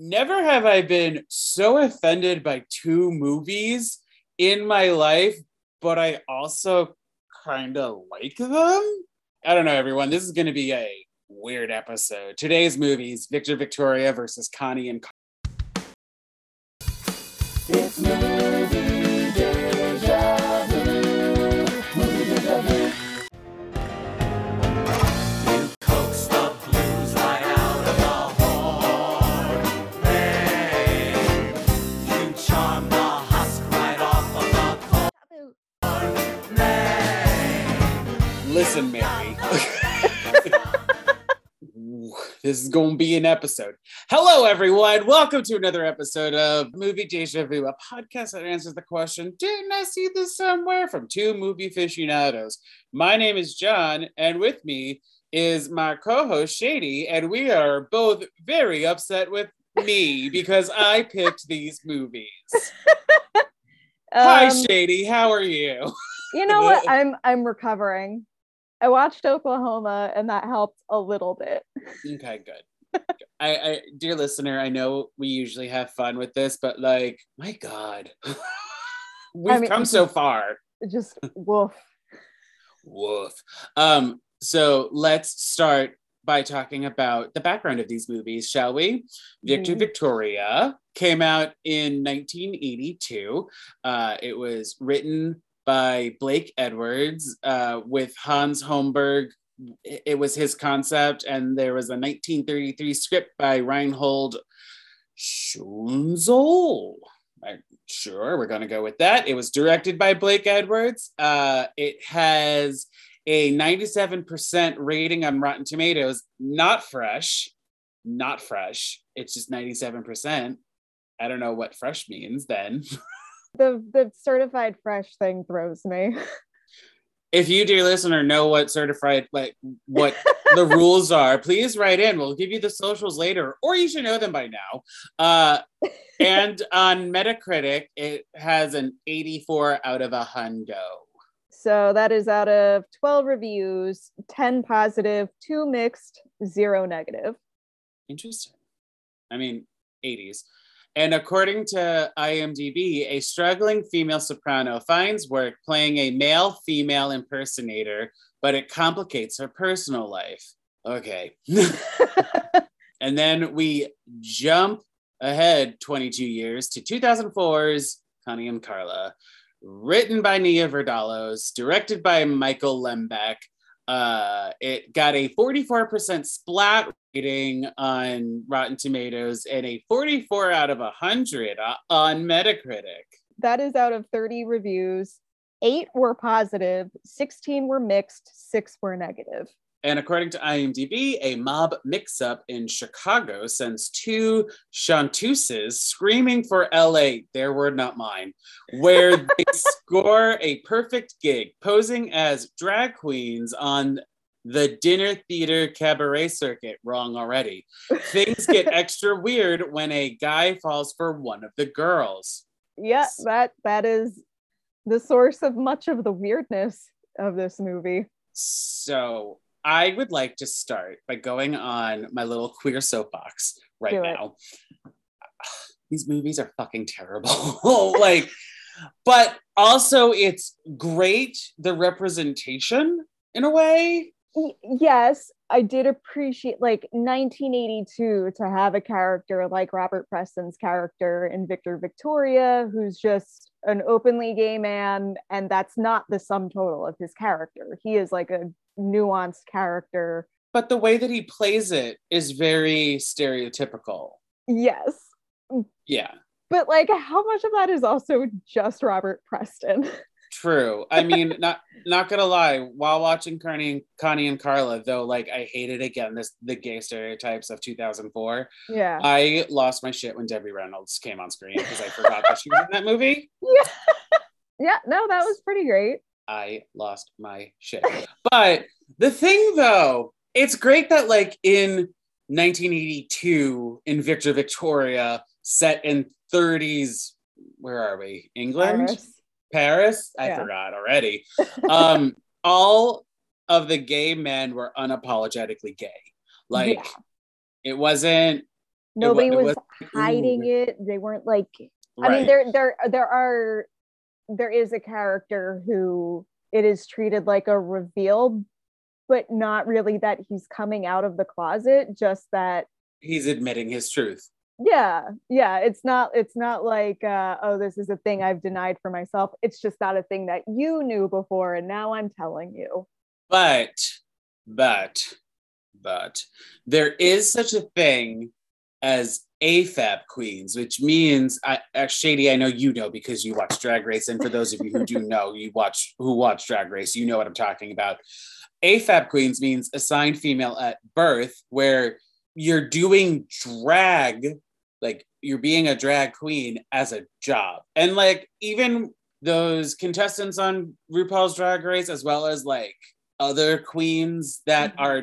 never have I been so offended by two movies in my life, but I also kind of like them. I don't know, everyone. This is going to be a weird episode. Today's movies Victor Victoria versus Connie and It's Listen, Mary. this is going to be an episode. Hello, everyone. Welcome to another episode of Movie Deja Vu, a podcast that answers the question Didn't I see this somewhere? from two movie aficionados. My name is John, and with me is my co host, Shady, and we are both very upset with me because I picked these movies. Hi, Um, Shady. How are you? you know what? I'm I'm recovering. I watched Oklahoma and that helped a little bit. Okay, good. I, I, dear listener, I know we usually have fun with this, but like, my God, we've mean- come so far. Just woof. Woof. Um, so let's start by talking about the background of these movies, shall we? Victor Mhm. Victoria came out in 1982. Uh, it was written by Blake Edwards uh, with Hans Holmberg. It was his concept, and there was a 1933 script by Reinhold Schunzel. Sure we're going to go with that. It was directed by Blake Edwards. Uh, it has a 97% rating on Rotten Tomatoes. Not fresh, not fresh. It's just 97%. I don't know what fresh means then. The the certified fresh thing throws me. if you, dear listener, know what certified, like what the rules are, please write in. We'll give you the socials later, or you should know them by now. Uh, and on Metacritic, it has an 84 out of a hundo. So that is out of 12 reviews, 10 positive, 2 mixed, 0 negative. Interesting. I mean, 80s. And according to IMDb, a struggling female soprano finds work playing a male female impersonator, but it complicates her personal life. Okay. and then we jump ahead 22 years to 2004's Connie and Carla, written by Nia Vardalos, directed by Michael Lembeck. Uh, it got a 44% splat rating on Rotten Tomatoes and a 44 out of 100 on Metacritic. that is out of 30 reviews. 8 were positive, 16 were mixed, 6 were negative. And according to IMDb, a mob mix up in Chicago sends two chanteuses screaming for LA, their word, not mine, where they score a perfect gig posing as drag queens on the dinner theater cabaret circuit. Wrong already. Things get extra weird when a guy falls for one of the girls. Yeah, that that is the source of much of the weirdness of this movie. So I would like to start by going on my little queer soapbox right Do it. now. These movies are fucking terrible. like, but also it's great the representation in a way. Yes, I did appreciate like 1982 to have a character like Robert Preston's character in Victor Victoria, who's just an openly gay man, and that's not the sum total of his character. He is like a nuanced character. But the way that he plays it is very stereotypical. Yes, Yeah, but like how much of that is also just Robert Preston? true. I mean, not not gonna lie, while watching Connie, Connie and Carla, though, like I hated again this the gay stereotypes of 2004. yeah. I lost my shit when Debbie Reynolds came on screen because I forgot that she was in that movie. yeah. Yeah, no, that was pretty great. I lost my shit. But the thing though, it's great that like in 1982 in Victor Victoria, set in 30s, where are we? England? Paris. Paris? I Yeah. forgot already. Um, all of the gay men were unapologetically gay. Like Yeah. it wasn't Nobody it was was- hiding Ooh. it. They weren't like I Right. mean there there there are there is a character who it is treated like a reveal, but not really that he's coming out of the closet, just that He's admitting his truth. yeah, yeah, it's not it's not like uh oh this is a thing I've denied for myself. It's just not a thing that you knew before and now I'm telling you. But, but, but there is such a thing as AFAB queens, which means, I, uh, Shady, I know you know because you watch Drag Race, and for those of you who do know, you watch who watch Drag Race, you know what I'm talking about. AFAB queens means assigned female at birth, where you're doing drag, like you're being a drag queen as a job, and like even those contestants on RuPaul's Drag Race, as well as like other queens that Mhm. are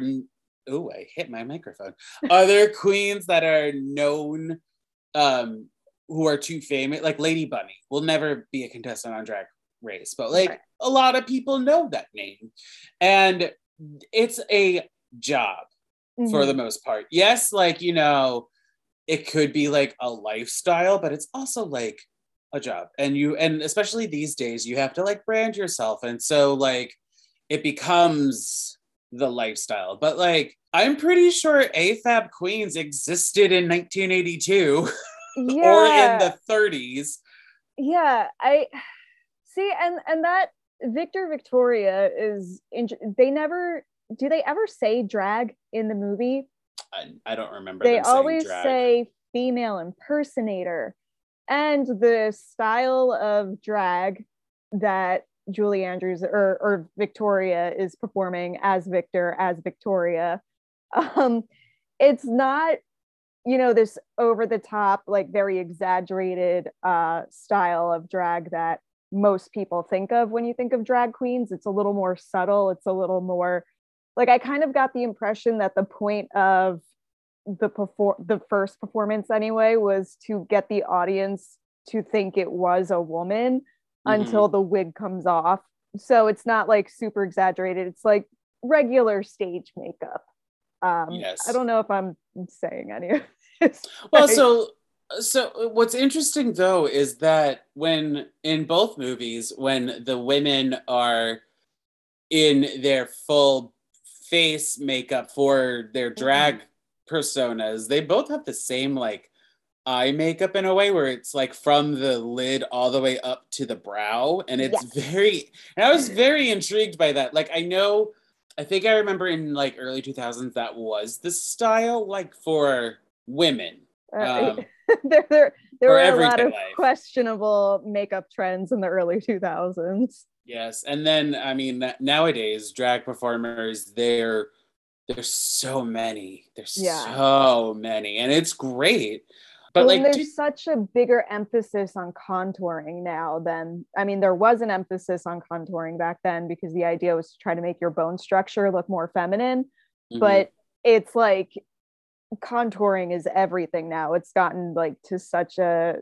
oh i hit my microphone. Other queens that are known um who are too famous? Like lady bunny. Will never be a contestant on drag race but like Right. a lot of people know that name. And it's a job for Mhm. the most part. Yes like you know it could be like a lifestyle but it's also like a job. And you and especially these days you have to like brand yourself. And so like it becomes the lifestyle but like i'm pretty sure afab queens existed in 1982 yeah. or in the 30s yeah i see and and that victor victoria is in, they never do they ever say drag in the movie i, I don't remember they them always drag. say female impersonator and the style of drag that julie andrews or, or victoria is performing as victor as victoria. Um it's not you know this over the top like very exaggerated uh style of drag that most people think of when you think of drag queens. It's a little more subtle. It's a little more like i kind of got the impression that the point of the perform the first performance anyway was to get the audience to think it was a woman Until the wig comes off. So it's not like super exaggerated. It's like regular stage makeup. Um Yes. i don't know if i'm saying any of this well right. so so what's interesting though is that when in both movies when the women are in their full face makeup for their drag personas they both have the same like eye makeup in a way where it's like from the lid all the way up to the brow and it's Yes. very and i was very intrigued by that like i know i think i remember in like early 2000s that was the style like for women Uh, um, there, there, there were a lot of life. questionable makeup trends in the early 2000s. Yes, and then I mean nowadays drag performers there there's so many. There's Yeah. so many and it's great. But Well, like there's do- such a bigger emphasis on contouring now than I mean, there was an emphasis on contouring back then because the idea was to try to make your bone structure look more feminine. Mhm. But it's like contouring is everything now. It's gotten like to such a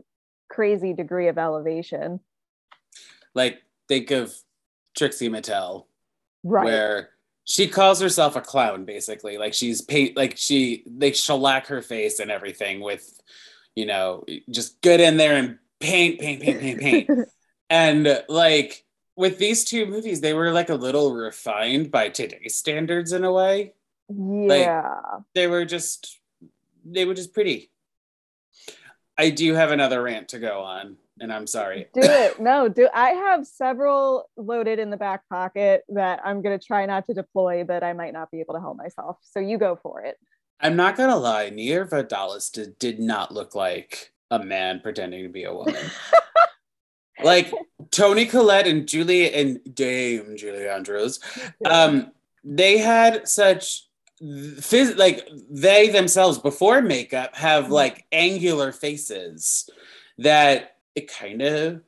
crazy degree of elevation. like think of Trixie Mattel Right. where she calls herself a clown basically. Like she's paint like she they shellac her face and everything with you know just get in there and paint paint paint paint paint. And like with these two movies, they were like a little refined by today's standards in a way. yeah. They were just they were just pretty. I do have another rant to go on, and I'm sorry. do it no do i have several loaded in the back pocket that i'm going to try not to deploy but i might not be able to help myself so you go for it I'm not gonna lie, Nia Vardalos did, did not look like a man pretending to be a woman. like Toni Collette and Julie and Dame Julie Andrews, um, they had such phys- like they themselves before makeup have like angular faces that it kind of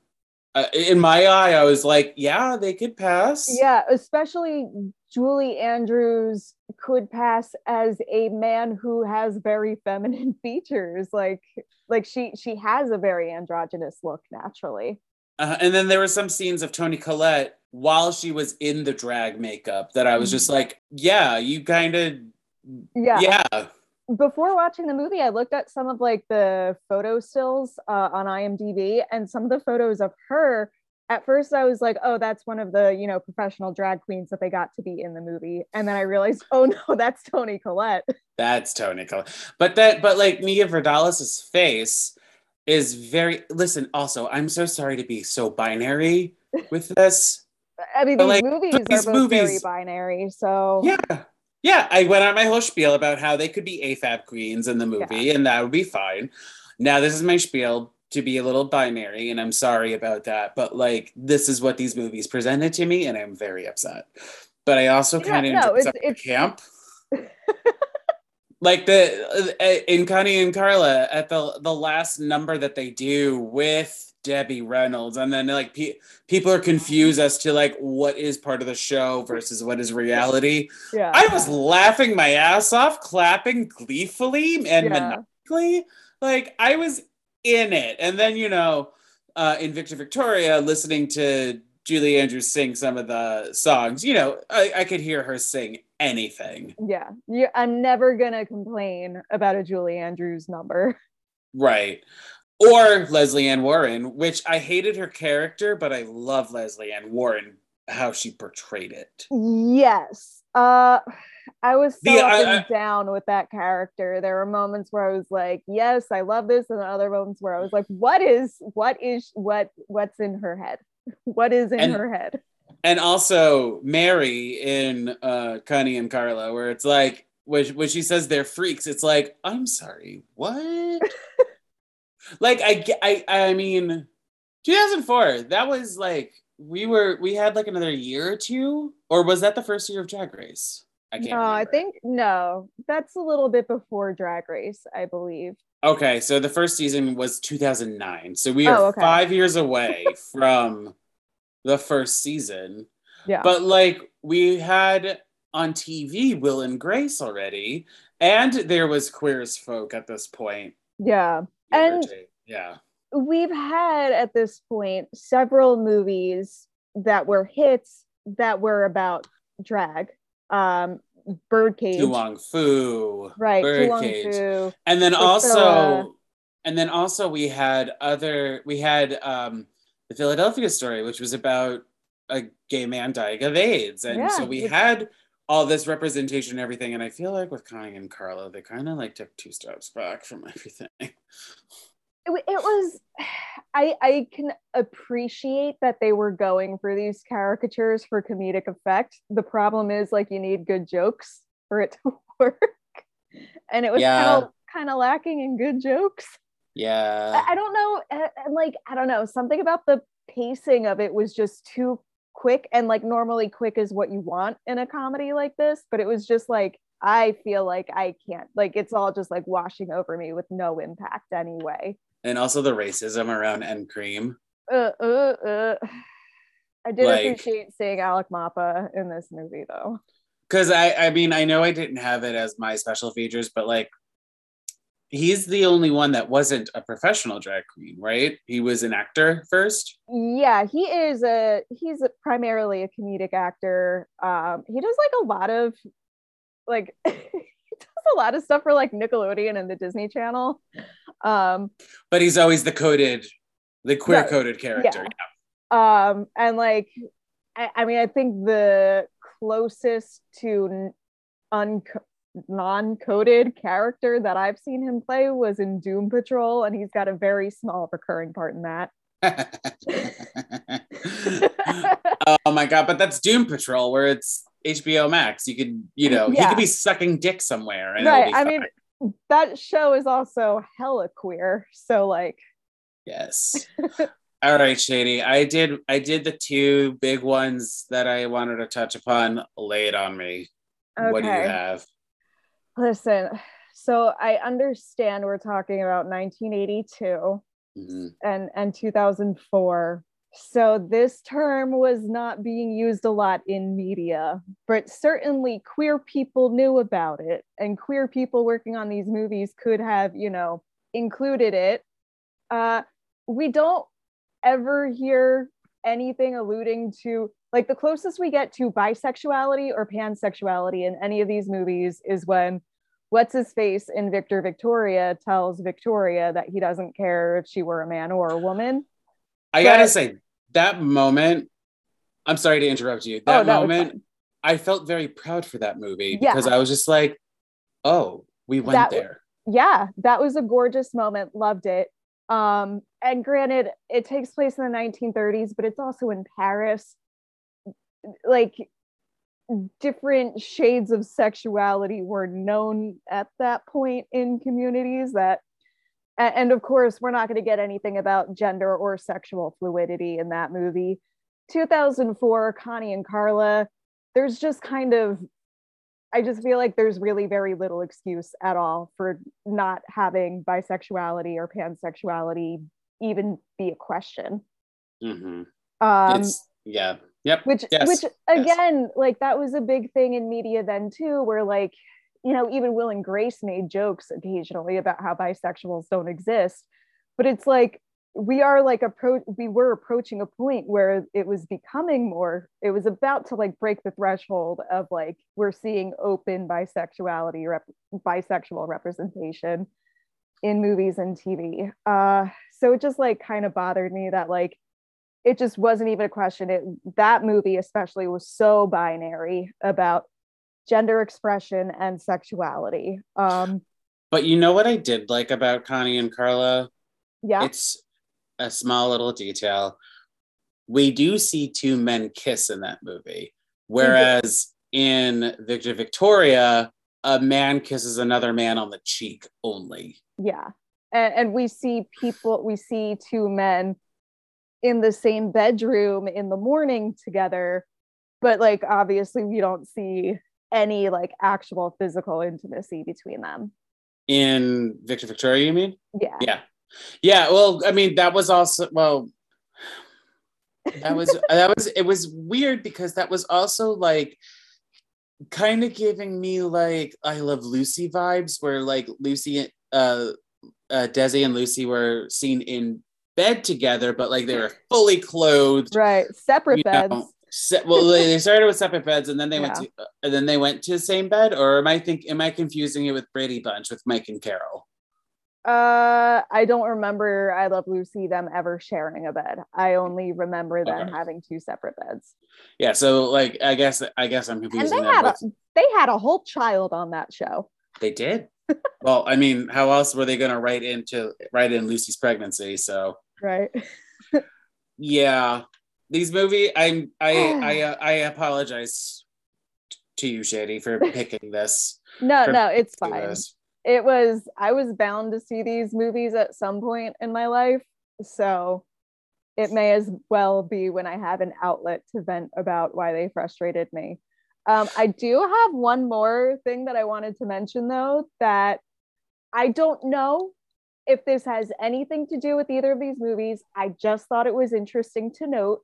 uh, in my eye I was like yeah they could pass. Yeah especially julie andrews could pass as a man who has very feminine features like like she she has a very androgynous look naturally Uh, and then there were some scenes of Toni Collette while she was in the drag makeup that I was just like, yeah, you kind of, yeah yeah. before watching the movie, I looked at some of like the photo stills uh, on IMDb, and some of the photos of her. At first, I was like, "Oh, that's one of the you know professional drag queens that they got to be in the movie," and then I realized, "Oh no, that's Toni Collette." That's Toni Collette. But that, but like Nia Vardalos' face is very. Listen, also, I'm so sorry to be so binary with this. I mean, these like, movies but are these both very binary, so Yeah. Yeah, I went on my whole spiel about how they could be AFAB queens in the movie, and that would be fine. Now, this is my spiel to be a little binary, and I'm sorry about that, but like, this is what these movies presented to me, and I'm very upset. But I also kind of no, it's- it's- camp. like the uh, in Connie and Carla at the the last number that they do with Debbie Reynolds, and then like pe- people are confused as to like what is part of the show versus what is reality. yeah. I was laughing my ass off, clapping gleefully and Yeah. maniacally. Like I was in it. And then, you know, uh, in Victor Victoria, listening to Julie Andrews sing some of the songs, you know, I, I could hear her sing anything. yeah, you, I'm never gonna complain about a Julie Andrews number. Right. Or Lesley Ann Warren, which I hated her character, but I love Lesley Ann Warren, how she portrayed it. Yes. Uh I was so The- up I- and down with that character. There were moments where I was like, yes, I love this, and other moments where I was like, what is what is what what's in her head? What is in And- her head? and also Mary in uh Connie and Carla, where it's like when, when she says they're freaks, it's like, I'm sorry, what? like I I I mean 2004, that was like we were we had like another year or two, or was that the first year of Drag Race? I can't No, I think no. That's a little bit before Drag Race, I believe. Okay, so the first season was 2009. So we oh, are Oh, okay. five years away from the first season. Yeah. But like we had on TV Will and Grace already, and there was Queer as Folk at this point. yeah. And- yeah. we've had at this point several movies that were hits that were about drag. Um, Birdcage, Tu Fu. right? Birdcage. And then also and then also we had other we had um the Philadelphia story, which was about a gay man dying of AIDS. And so we had all this representation and everything. And I feel like with Connie and Carla, they kind of like took two steps back from everything. It, it was. I I can appreciate that they were going for these caricatures for comedic effect. The problem is like you need good jokes for it to work, and it was Yeah. kind of kind of lacking in good jokes. Yeah. I, I don't know uh, and like i don't know something about the pacing of it was just too quick and like normally quick is what you want in a comedy like this but it was just like i feel like i can't like it's all just like washing over me with no impact anyway and also the racism around N Cream. uh, uh, uh. i did Like- appreciate seeing alec mapa in this movie though Because I, I mean, I know I didn't have it as my special features, but like, he's the only one that wasn't a professional drag queen, right? He was an actor first. yeah he is a he's a, primarily a comedic actor um he does like a lot of like he does a lot of stuff for like nickelodeon and the disney channel um but he's always the coded, the queer coded character. um and like i, I mean i think the closest to un non-coded character that i've seen him play was in doom patrol and he's got a very small recurring part in that oh my god! But that's Doom Patrol, where it's HBO Max. You could, you know, he could be sucking dick somewhere. And right i fine. mean that show is also hella queer so like Yes. All right, Shady. I did I did the two big ones that I wanted to touch upon. Lay it on me. Okay. What do you have? Listen, so I understand we're talking about 1982 Mhm. and, and 2004. So this term was not being used a lot in media, but certainly queer people knew about it, and queer people working on these movies could have, you know, included it. Uh, we don't ever hear anything alluding to like the closest we get to bisexuality or pansexuality in any of these movies is when what's his face in Victor Victoria tells Victoria that he doesn't care if she were a man or a woman. I gotta say that moment. I'm sorry to interrupt you. Oh, That no, moment. I felt very proud for that movie Yeah. because I was just like, "Oh, we went That there." yeah, that was a gorgeous moment. Loved it. Um, and granted, it takes place in the 1930s, but it's also in Paris. Like different shades of sexuality were known at that point in communities that and of course we're not going to get anything about gender or sexual fluidity in that movie 2004 connie and carla there's just kind of I just feel like there's really very little excuse at all for not having bisexuality or pansexuality even be a question. Mhm. Um, it's yeah, yep. which, yes, which again, like that was a big thing in media then too, where like, you know, even Will and Grace made jokes occasionally about how bisexuals don't exist, but it's like we are like approach we were approaching a point where it was becoming more it was about to like break the threshold of like we're seeing open bisexuality rep- bisexual representation in movies and tv uh so it just like kind of bothered me that like it just wasn't even a question. It that movie especially was so binary about gender expression and sexuality um But you know what I did like about Connie and Carla? yeah It's a small little detail. We do see two men kiss in that movie, whereas in Victor Victoria, a man kisses another man on the cheek only. yeah and, and we see people we see two men in the same bedroom in the morning together but like obviously we don't see any like actual physical intimacy between them In Victor Victoria, you mean? yeah Yeah. Yeah. Well, I mean, that was also, well, that was, that was, it was weird because that was also like, kind of giving me like I Love Lucy vibes, where like Lucy, uh, uh, Desi and Lucy were seen in bed together, but like they were fully clothed. right separate beds know. Se- well, they started with separate beds, and then they went to, and then they went to the same bed. Or am I think, am I confusing it with Brady Bunch with Mike and Carol? uh i don't remember i love lucy them ever sharing a bed i only remember them Okay. having two separate beds Yeah. So like, I guess, I guess I'm confusing. and they had a, they had a whole child on that show They did. well, I mean, how else were they going to write into write in Lucy's pregnancy? So right yeah, these movie. I'm I I uh, I apologize to you, Shady, for picking this. no no it's fine this. it was i was bound to see these movies at some point in my life so it may as well be when i have an outlet to vent about why they frustrated me um, i do have one more thing that i wanted to mention though that i don't know if this has anything to do with either of these movies i just thought it was interesting to note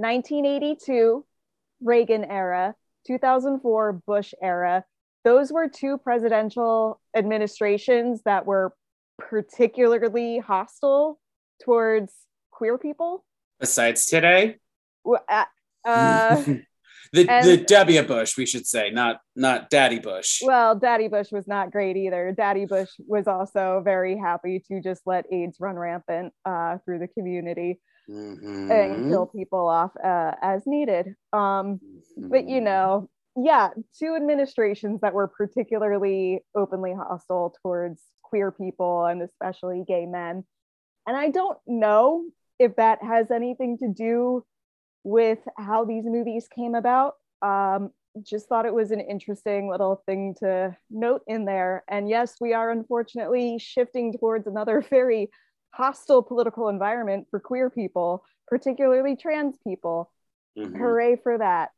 1982 reagan era 2004 bush era those were two presidential administrations that were particularly hostile towards queer people. Besides today, Uh, uh, the and- the W Bush, we should say, not not Daddy Bush. well, Daddy Bush was not great either. Daddy Bush was also very happy to just let AIDS run rampant uh, through the community and Mhm. kill people off uh, as needed. Um, but you Mhm. know yeah two administrations that were particularly openly hostile towards queer people and especially gay men and i don't know if that has anything to do with how these movies came about um, just thought it was an interesting little thing to note in there and yes we are unfortunately shifting towards another very hostile political environment for queer people particularly trans people Mhm. hooray for that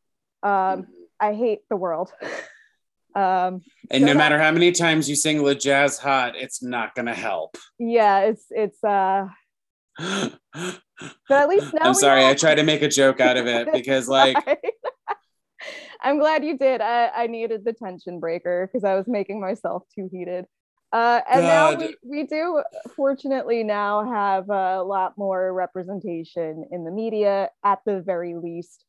um, Mhm. I hate the world. um, And so no that- matter how many times you sing Le Jazz Hot, it's not gonna help. yeah, it's it's uh, but at least now I'm sorry, I tried to make a joke out of it because like I'm glad you did. I, I needed the tension breaker because I was making myself too heated. Uh, and now we, we do fortunately now have a lot more representation in the media at the very least.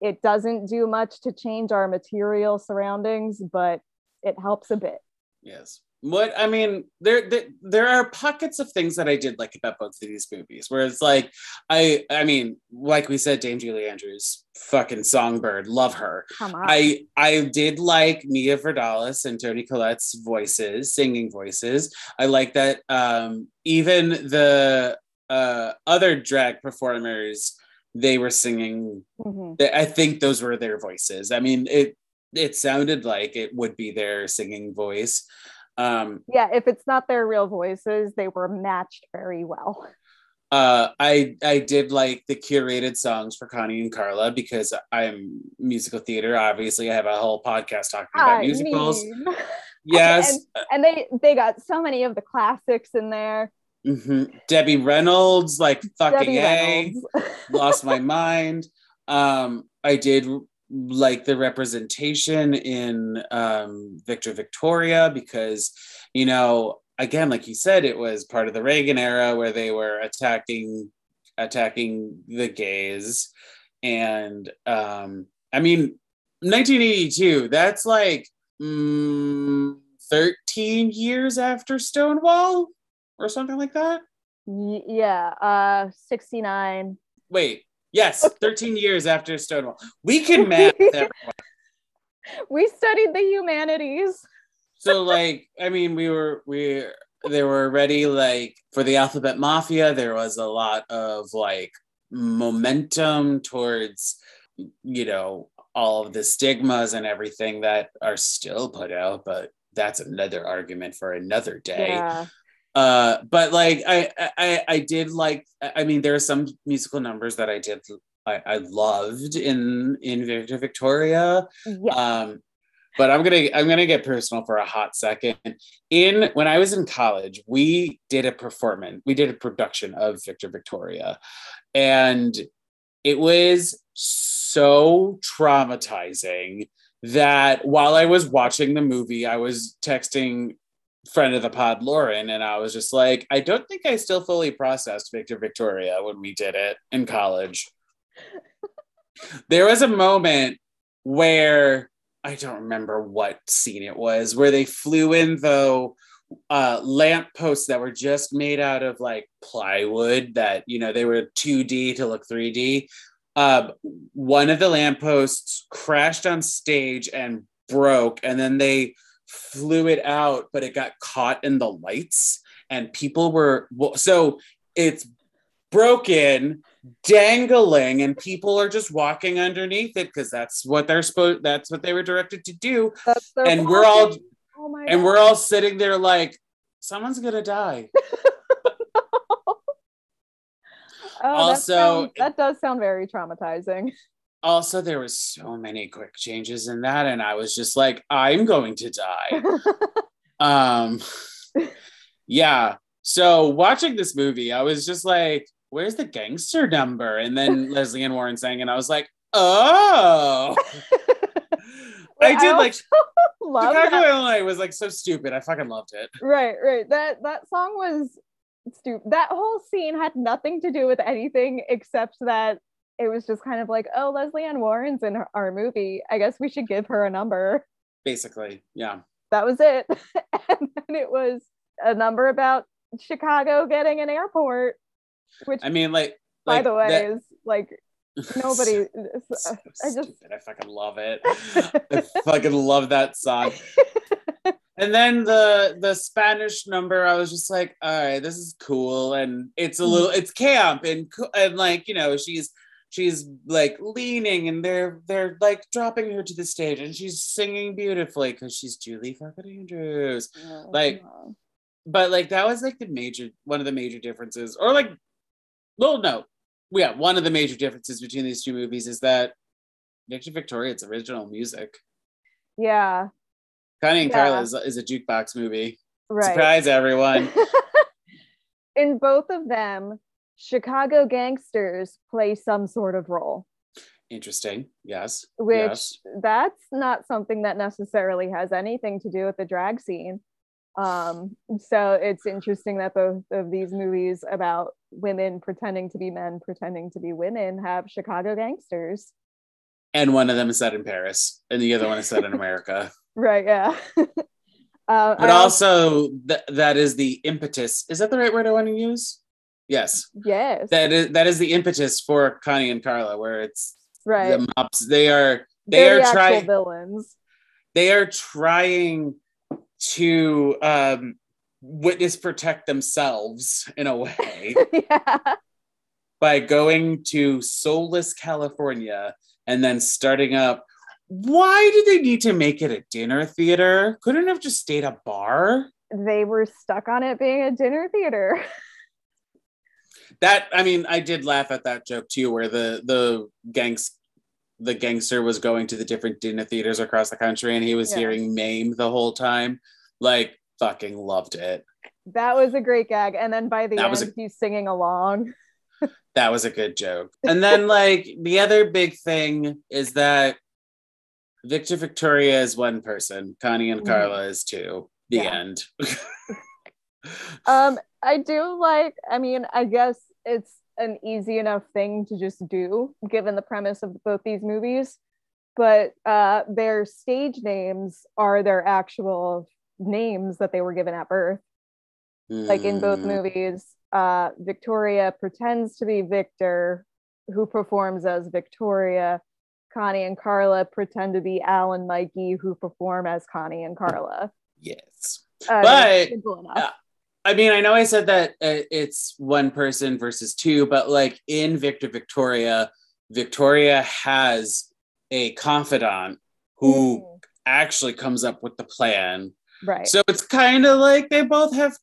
It doesn't do much to change our material surroundings, but it helps a bit. Yes. What I mean, there, there there are pockets of things that I did like about both of these movies, where it's like I I mean, like we said, Dame Julie Andrews, fucking songbird, love her. Come on. I I did like Nia Vardalos and Toni Collette's voices, singing voices. I like that um even the uh other drag performers they were singing Mhm. I think those were their voices. I mean, it it sounded like it would be their singing voice. Um Yeah, if it's not their real voices, they were matched very well. uh I I did like the curated songs for Connie and Carla because I'm musical theater. Obviously, I have a whole podcast talking about I musicals. mean- Yes. and they they got so many of the classics in there. Mhm. Debbie Reynolds, like fucking Debbie A. Lost my mind. Um, I did like the representation in um, Victor Victoria because, you know, again, like you said, it was part of the Reagan era where they were attacking attacking the gays, and um, I mean, 1982. That's like mm, 13 years after Stonewall or something like that. Yeah, uh 69. Wait, yes, 13 years after Stonewall. We can math. We studied the humanities. so, like, I mean, we were we they were already like for the Alphabet Mafia. There was a lot of like momentum towards, you know, all of the stigmas and everything that are still put out, but that's another argument for another day. Yeah. Uh but like I, I i did like i mean there are some musical numbers that i did i, I loved in in victor victoria. Yeah. um but i'm gonna i'm gonna get personal for a hot second. In when i was in college we did a performance we did a production of victor victoria. And it was so traumatizing that while i was watching the movie i was texting friend of the pod lauren and i was just like i don't think i still fully processed victor victoria when we did it in college there was a moment where I don't remember what scene it was where they flew in though uh lamp posts that were just made out of like plywood that you know they were 2D to look 3D. Um, one of the lampposts crashed on stage and broke, and then they flew it out, but it got caught in the lights, and people were so it's broken dangling and people are just walking underneath it because that's what they're supposed that's what they were directed to do and we're all oh my and God. we're all sitting there like someone's gonna die Oh, that also- sounds- that does sound very traumatizing. Also there was so many quick changes in that and i was just like i'm going to die um yeah so watching this movie i was just like where's the gangster number and then lesley ann warren sang and i was like oh i did like love chicago that. illinois was like so stupid i fucking loved it Right, right. That that song was stupid. That whole scene had nothing to do with anything except that it was just kind of like, oh, Lesley Ann Warren's in our movie. I guess we should give her a number. basically yeah That was it. and then it was a number about Chicago getting an airport, which, i mean like by like the way, that- is like nobody. so uh, I just stupid. I fucking love it. I fucking love that song. And then the the Spanish number, I was just like, all right, this is cool, and it's a little, it's camp, and and like you know, she's she's like leaning, and they're they're like dropping her to the stage, and she's singing beautifully because she's Julie fucking Andrews. Like. But like that was like the major one of the major differences, or like, well, no, yeah, one of the major differences between these two movies is that Victor Victoria's original music. yeah, Connie and Yeah. Carla is, is a jukebox movie. right. Surprise everyone. in both of them, Chicago gangsters play some sort of role, Interesting. Yes. which yes. that's not something that necessarily has anything to do with the drag scene. Um, so it's interesting that both of these movies about women pretending to be men, pretending to be women, have Chicago gangsters. And one of them is set in Paris, and the other one is set in America. Right, yeah. Uh, But I also, th- that is the impetus. Is that the right word I want to use? Yes. yes, That is that is the impetus for Connie and Carla, where it's right. the mops. They are they They're are trying villains. they are trying to um, witness protect themselves in a way yeah, by going to soulless California and then starting up. Why did they need to make it a dinner theater? Couldn't it have just stayed a bar? they were stuck on it being a dinner theater. That I mean, I did laugh at that joke too, where the the gangs the gangster was going to the different dinner theaters across the country and he was Yeah. hearing Mame the whole time. Like fucking loved it. That was a great gag. And then by the That end, a- he's singing along. That was a good joke. And then like the other big thing is that Victor Victoria is one person, Connie and Mhm. Carla is two. The Yeah. end. Um, I do like, I mean, I guess it's an easy enough thing to just do given the premise of both these movies. But uh, their stage names are their actual names that they were given at birth. Like in both Mm, movies, uh, Victoria pretends to be Victor, who performs as Victoria. Connie and Carla pretend to be Al and Mikey, who perform as Connie and Carla. Yes. Uh, But, simple enough. uh, I mean, I know I said that uh, it's one person versus two, but like in Victor Victoria, Victoria has a confidant who Mm, actually comes up with the plan. right. So it's kind of like they both have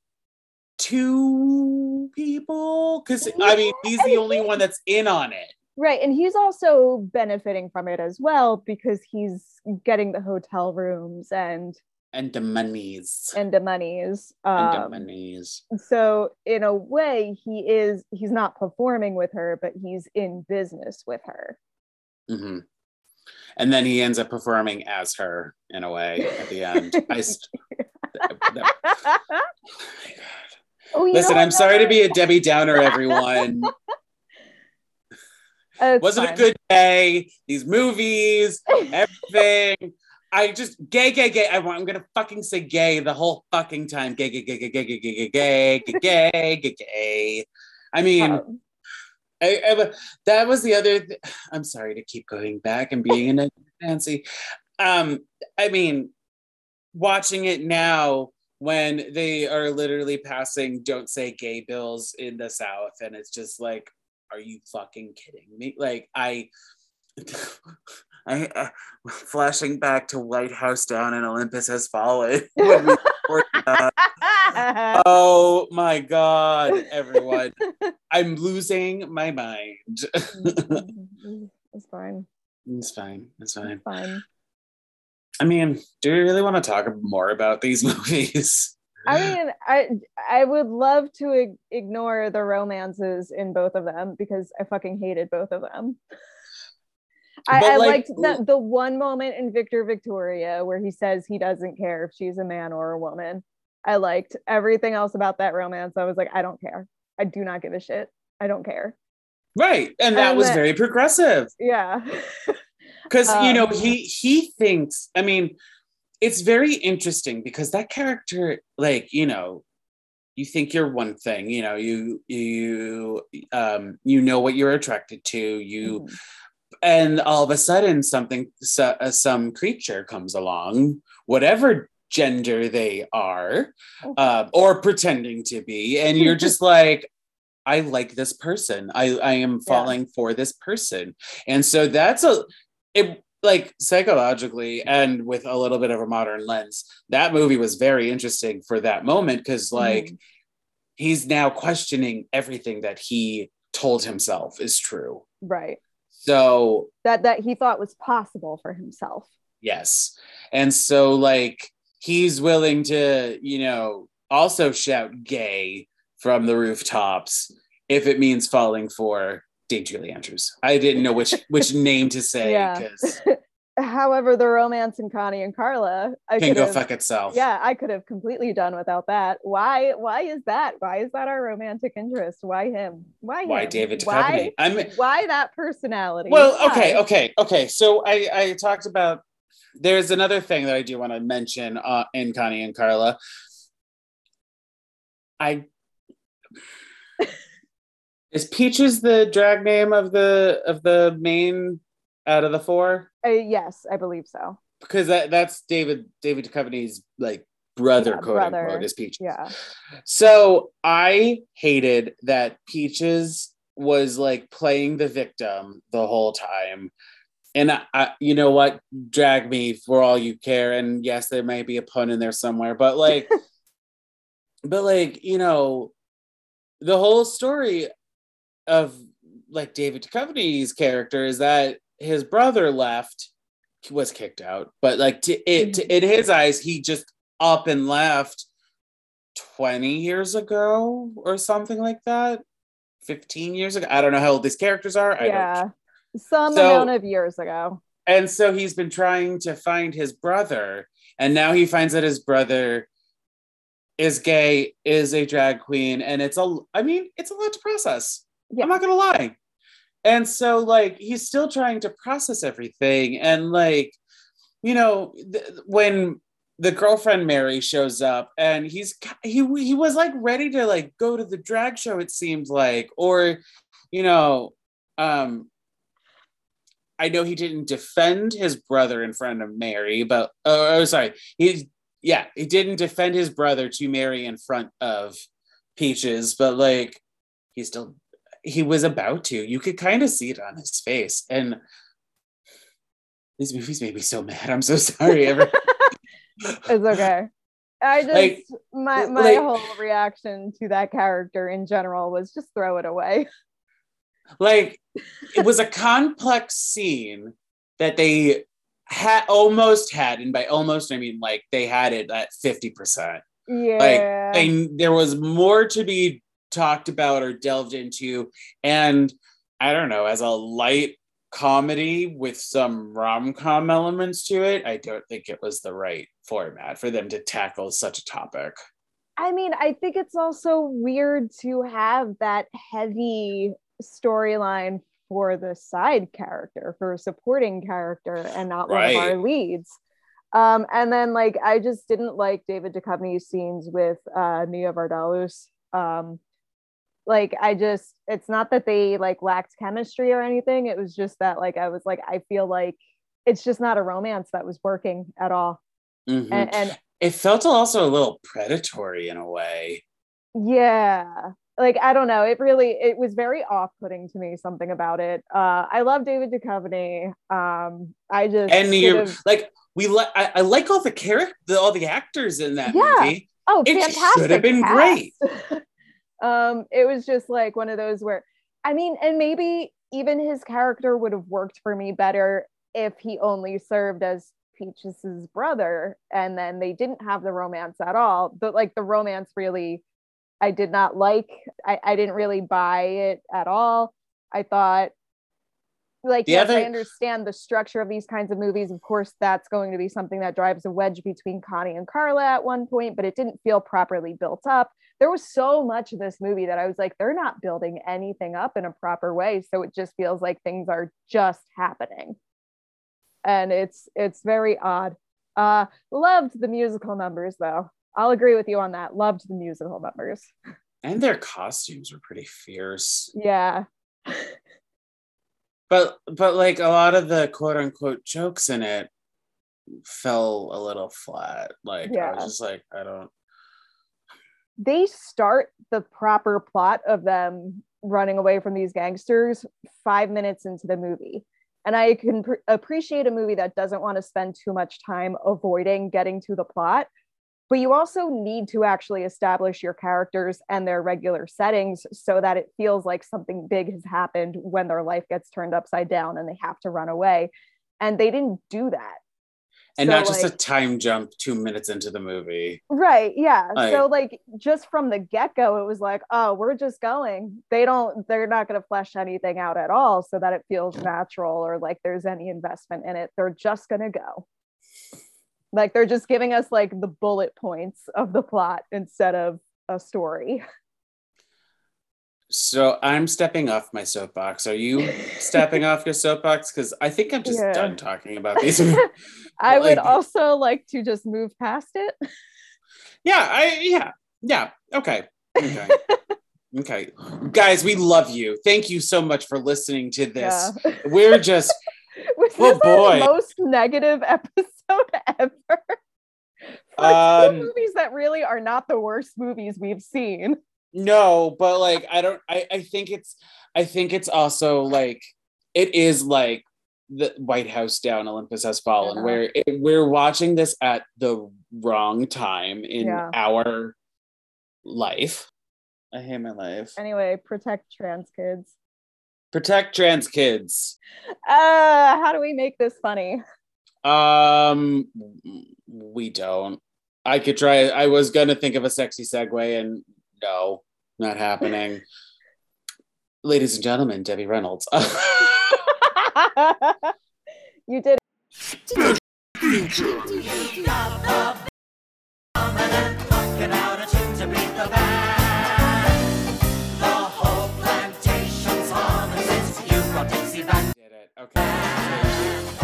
two people because I mean he's the only one that's in on it. Right. And he's also benefiting from it as well because he's getting the hotel rooms and And the monies. and the monies. And the Um, monies. so in a way, he is he's not performing with her, but he's in business with her. mm-hmm. And then he ends up performing as her in a way at the end. I st- that- that- oh, Listen, I'm sorry to be a Debbie Downer, everyone. It's Wasn't a good day. These movies, everything. I just gay, gay, gay. I want. I'm gonna fucking say gay the whole fucking time. Gay, gay, gay, gay, gay, gay, gay, gay, gay, gay, gay, gay. I mean, Um, I, I, that was the other. Th- I'm sorry to keep going back and being in a Nancy. Um, I mean, watching it now when they are literally passing "Don't Say Gay" bills in the South, and it's just like, are you fucking kidding me? Like I. I, uh, flashing back to White House down and Olympus has fallen. when we recorded that. oh my god, everyone. I'm losing my mind. it's fine. It's fine. It's fine. It's fine. I mean, do you really want to talk more about these movies? I mean, I I would love to ig- ignore the romances in both of them because I fucking hated both of them. I, I like, liked the, the one moment in Victor Victoria where he says he doesn't care if she's a man or a woman. I liked everything else about that romance. I was like, I don't care. I do not give a shit. I don't care. Right. And that And was very progressive. Yeah. Because you know, Um, he he thinks, I mean, it's very interesting because that character, like, you know, you think you're one thing, you know, you you um you know what you're attracted to, you Mhm. And all of a sudden something so, uh, some creature comes along whatever gender they are uh, or pretending to be and you're just like i like this person. I i am falling for this person. And so that's a it like psychologically and with a little bit of a modern lens that movie was very interesting for that moment because like Mhm. he's now questioning everything that he told himself is true. Right. So That that he thought was possible for himself. Yes. And so like he's willing to, you know, also shout gay from the rooftops if it means falling for Dave Julie Andrews. I didn't know which which name to say Yeah. However, the romance in Connie and Carla, I can go fuck itself. yeah i could have completely done without that why why is that why is that our romantic interest why him why Why him? David why I'm why that personality well, Why? okay, okay, okay. So I I talked about there's another thing that I do want to mention uh, in Connie and Carla. I is Peaches the drag name of the of the main out of the four? Uh, yes, I believe so. Because that that's David David Duchovny's like brother, Yeah, quote brother. unquote, is Peaches. Yeah. So I hated that Peaches was like playing the victim the whole time. And I, I, you know what? Drag me for all you care. And yes, there might be a pun in there somewhere, but like, but like, you know, the whole story of like David Duchovny's character is that his brother left, He was kicked out, but like to it, to, in his eyes, he just up and left 20 years ago or something like that. 15 years ago. I don't know how old these characters are. I yeah. Some So- amount of years ago. and so he's been trying to find his brother. And now he finds that his brother is gay is a drag queen. And it's a i mean it's a lot to process. Yeah. i'm not gonna lie and so like he's still trying to process everything. And like you know th- when the girlfriend mary shows up and he's he he was like ready to like go to the drag show it seems like or you know um I know he didn't defend his brother in front of Mary, but oh, oh sorry, he yeah, he didn't defend his brother to Mary in front of Peaches, but like he still he was about to. You could kind of see it on his face, and these movies made me so mad. I'm so sorry. Every- It's okay. I just Like- my my like- whole reaction to that character in general was just throw it away. like it was a complex scene that they had almost had, and by almost I mean like they had it at fifty percent. Yeah. and there was more to be talked about or delved into and i don't know as a light comedy with some rom-com elements to it i don't think it was the right format for them to tackle such a topic I mean, I think it's also weird to have that heavy storyline for the side character, for a supporting character, and not one of our leads. Um, and then like I just didn't like David Duchovny's scenes with uh Nia Vardalos. Um, like I just it's not that they like lacked chemistry or anything. It was just that like I was like I feel like it's just not a romance that was working at all. Mhm. And, and it felt also a little predatory in a way yeah like i don't know it really it was very off-putting to me something about it uh i love david Duchovny. um i just and you're have- like we like I, I like all the character all the actors in that Yeah. movie oh it fantastic should have been cast. great. um it was just like one of those where i mean and maybe even his character would have worked for me better if he only served as peaches's brother and then they didn't have the romance at all. But like the romance really i did not like. I, I didn't really buy it at all. I thought like The yes, I understand the structure of these kinds of movies. Of course, that's going to be something that drives a wedge between Connie and Carla at one point, but it didn't feel properly built up. There was so much of this movie that I was like, they're not building anything up in a proper way. So it just feels like things are just happening. And it's it's very odd. Uh loved the musical numbers though. I'll agree with you on that. Loved the musical numbers. and their costumes were pretty fierce Yeah. but but like a lot of the quote unquote jokes in it fell a little flat like i was just like i don't they start the proper plot of them running away from these gangsters five minutes into the movie. And I can pr- appreciate a movie that doesn't want to spend too much time avoiding getting to the plot, but you also need to actually establish your characters and their regular settings so that it feels like something big has happened when their life gets turned upside down and they have to run away. And they didn't do that. and So, not just like- a time jump two minutes into the movie Right. Yeah. Like- so like just from the get-go, it was like, oh, we're just going. They don't, they're not gonna flesh anything out at all so that it feels natural or like there's any investment in it. They're just gonna go. Like they're just giving us like the bullet points of the plot instead of a story. So I'm stepping off my soapbox. Are you stepping off your soapbox? Because I think I'm just Yeah. done talking about these. I But, would also like to just move past it. yeah, I yeah, yeah. Okay. Okay. okay. Guys, we love you. Thank you so much for listening to this. Yeah. We're just Was Oh, boy. most negative episode ever? For Um, two movies that really are not the worst movies we've seen. no, but like I don't I, I think it's I think it's also like it is like the White House down, Olympus has fallen, Yeah. where it, we're watching this at the wrong time in Yeah. our life. I hate my life. Anyway, protect trans kids. Protect trans kids. Uh, how do we make this funny? Um, we don't. I could try. I was gonna think of a sexy segue, and no, not happening. Ladies and gentlemen, Debbie Reynolds. you did a tune to beat the band. The whole plantation's humming since you brought Dixie back. Did it. Okay.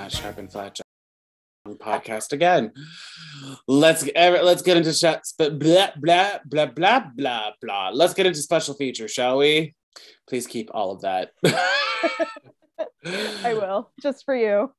No, not sharp and flat. Podcast again. Let's let's get into shots, but blah blah blah blah blah blah. Let's get into special feature, shall we? Please keep all of that. I will, just for you.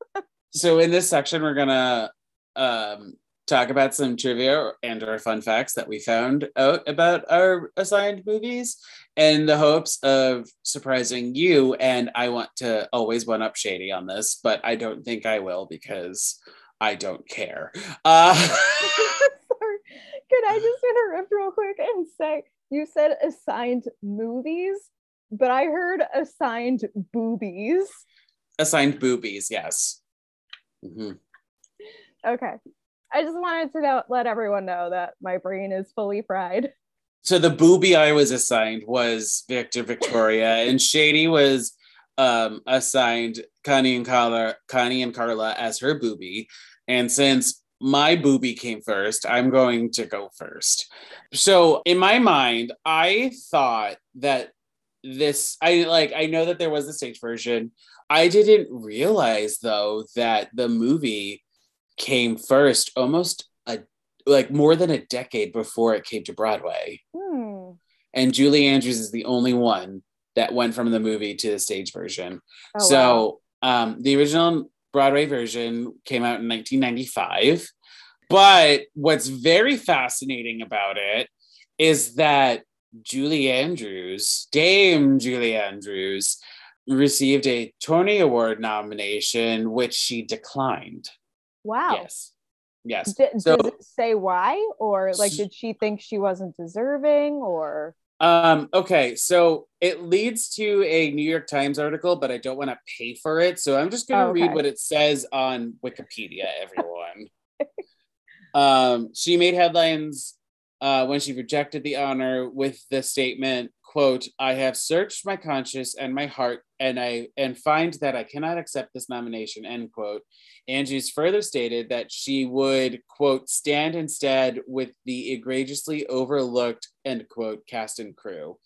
So in this section, we're gonna um, talk about some trivia and or fun facts that we found out about our assigned movies, in the hopes of surprising you. And I want to always one up Shady on this, but I don't think I will because I don't care. Uh, Sorry. Can I just interrupt real quick and say you said assigned movies, but I heard assigned boobies. assigned boobies, yes. Mhm. Okay. I just wanted to know, let everyone know that my brain is fully fried. so the booby I was assigned was Victor Victoria, and Shady was um, assigned Connie and Carla, Connie and Carla as her booby. And since my booby came first, I'm going to go first. So in my mind, I thought that this I like I know that there was a stage version. I didn't realize though that the movie came first almost a like more than a decade before it came to Broadway. Hmm. And Julie Andrews is the only one that went from the movie to the stage version. Oh, wow. so um, the original Broadway version came out in 1995. But what's very fascinating about it is that Julie Andrews, Dame Julie Andrews, received a Tony Award nomination, which she declined. Wow. Yes. Yes. D- So- does it say why? Or like, did she think she wasn't deserving? Or Um, okay, so it leads to a New York Times article, but I don't want to pay for it. So I'm just going to Oh, read what it says on Wikipedia, everyone. um, she made headlines uh, when she rejected the honor with the statement, quote, I have searched my conscience and my heart and I and find that I cannot accept this nomination, end quote. Andrews further stated that she would, quote, stand instead with the egregiously overlooked, end quote, cast and crew.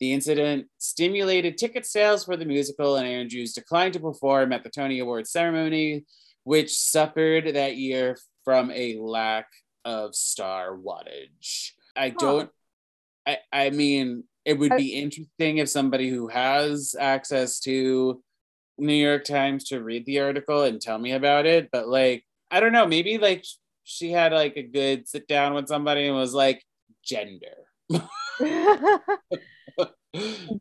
The incident stimulated ticket sales for the musical, and Andrews declined to perform at the Tony Awards ceremony, which suffered that year from a lack of star wattage. I don't, I, I mean, it would uh, be interesting if somebody who has access to New York Times to read the article and tell me about it. But like, I don't know, maybe like she had like a good sit down with somebody and was like, gender.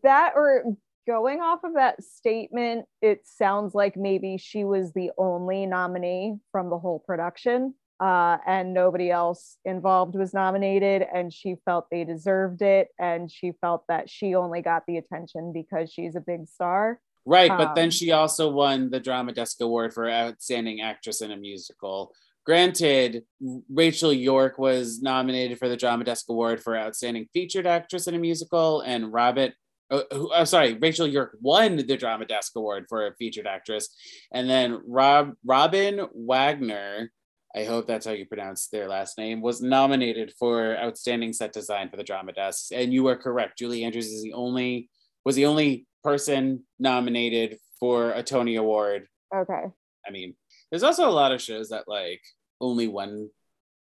that or going off of that statement, it sounds like maybe she was the only nominee from the whole production. Uh, and nobody else involved was nominated, and she felt they deserved it, and she felt that she only got the attention because she's a big star. Right, but then Um, she also won the Drama Desk Award for Outstanding Actress in a Musical. Granted, Rachel York was nominated for the Drama Desk Award for Outstanding Featured Actress in a Musical, and Robert, oh, oh, sorry, Rachel York won the Drama Desk Award for a Featured Actress, and then Rob Robin Wagner I hope that's how you pronounce their last name, was nominated for outstanding set design for the drama desk. And you are correct. Julie Andrews is the only was the only person nominated for a Tony Award. Okay. I mean, there's also a lot of shows that like only one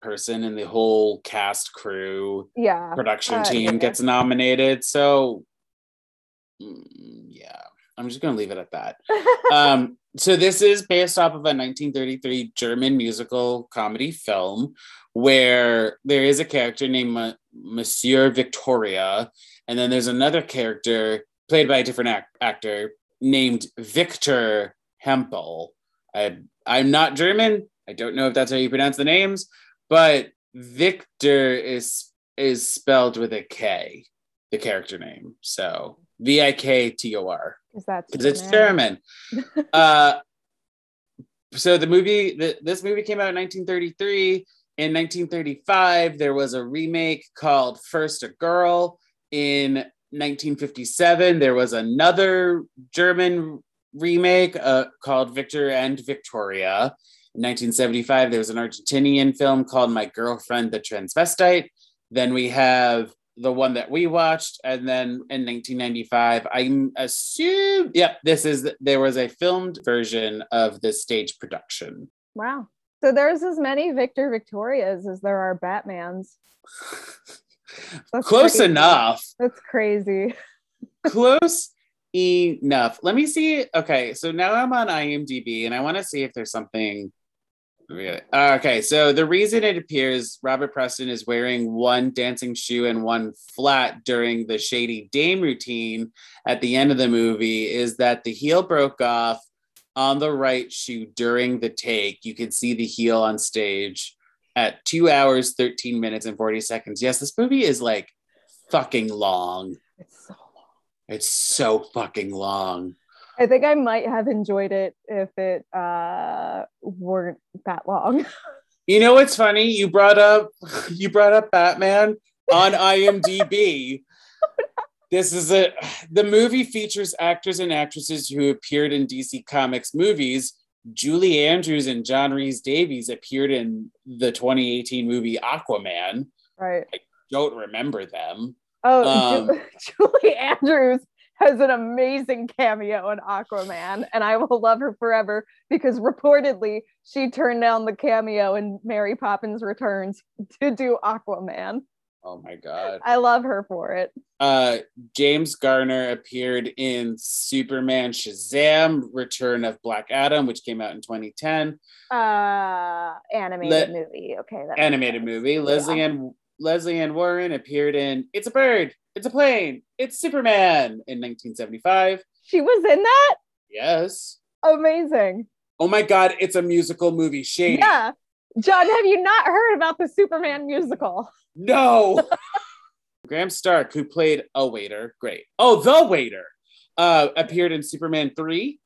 person in the whole cast crew Yeah. production Uh, team yeah. gets nominated. So mm, yeah, I'm just gonna leave it at that. um, so this is based off of a 1933 German musical comedy film where there is a character named Ma- Monsieur Victoria, and then there's another character played by a different ac- actor named Victor Hempel. I, I'm not German. I don't know if that's how you pronounce the names, but Victor is is spelled with a K, the character name. So V I K T O R Because that's because it's German. Uh, so the movie, the, this movie came out in 1933. In 1935, there was a remake called First a Girl. In 1957, there was another German remake uh, called Victor and Victoria. In 1975, there was an Argentinian film called My Girlfriend the Transvestite. Then we have the one that we watched, and then in 1995, I'm assume, yep, this is there was a filmed version of the stage production. Wow. So there's as many Victor Victorias as there are Batmans. That's Close crazy. enough. That's crazy. Close enough. Let me see. Okay, so now I'm on IMDb, and I want to see if there's something. Okay, so the reason it appears Robert Preston is wearing one dancing shoe and one flat during the Shady Dame routine at the end of the movie is that the heel broke off on the right shoe during the take. You can see the heel on stage at two hours, 13 minutes, and 40 seconds. Yes, this movie is like fucking long. It's so long. It's so fucking long. I think I might have enjoyed it if it uh, weren't that long. You know what's funny? You brought up you brought up Batman on IMDb. This is a the movie features actors and actresses who appeared in DC Comics movies. Julie Andrews and John Rhys Davies appeared in the 2018 movie Aquaman. right. I don't remember them. Oh, Um, Ju- Julie Andrews has an amazing cameo in Aquaman, and I will love her forever because reportedly she turned down the cameo in Mary Poppins Returns to do Aquaman. Oh my god. I love her for it. Uh, James Garner appeared in Superman Shazam Return of Black Adam, which came out in 2010. Uh, animated movie. Okay, that animated movie. Leslie Ann Leslie Ann Warren appeared in It's a Bird, It's a Plane, It's Superman in 1975. She was in that. Yes. Amazing. Oh my god, it's a musical movie. Shady. Yeah. John, have you not heard about the Superman musical? No. Graham Stark, who played a waiter, great. Oh, the waiter, uh, appeared in Superman 3.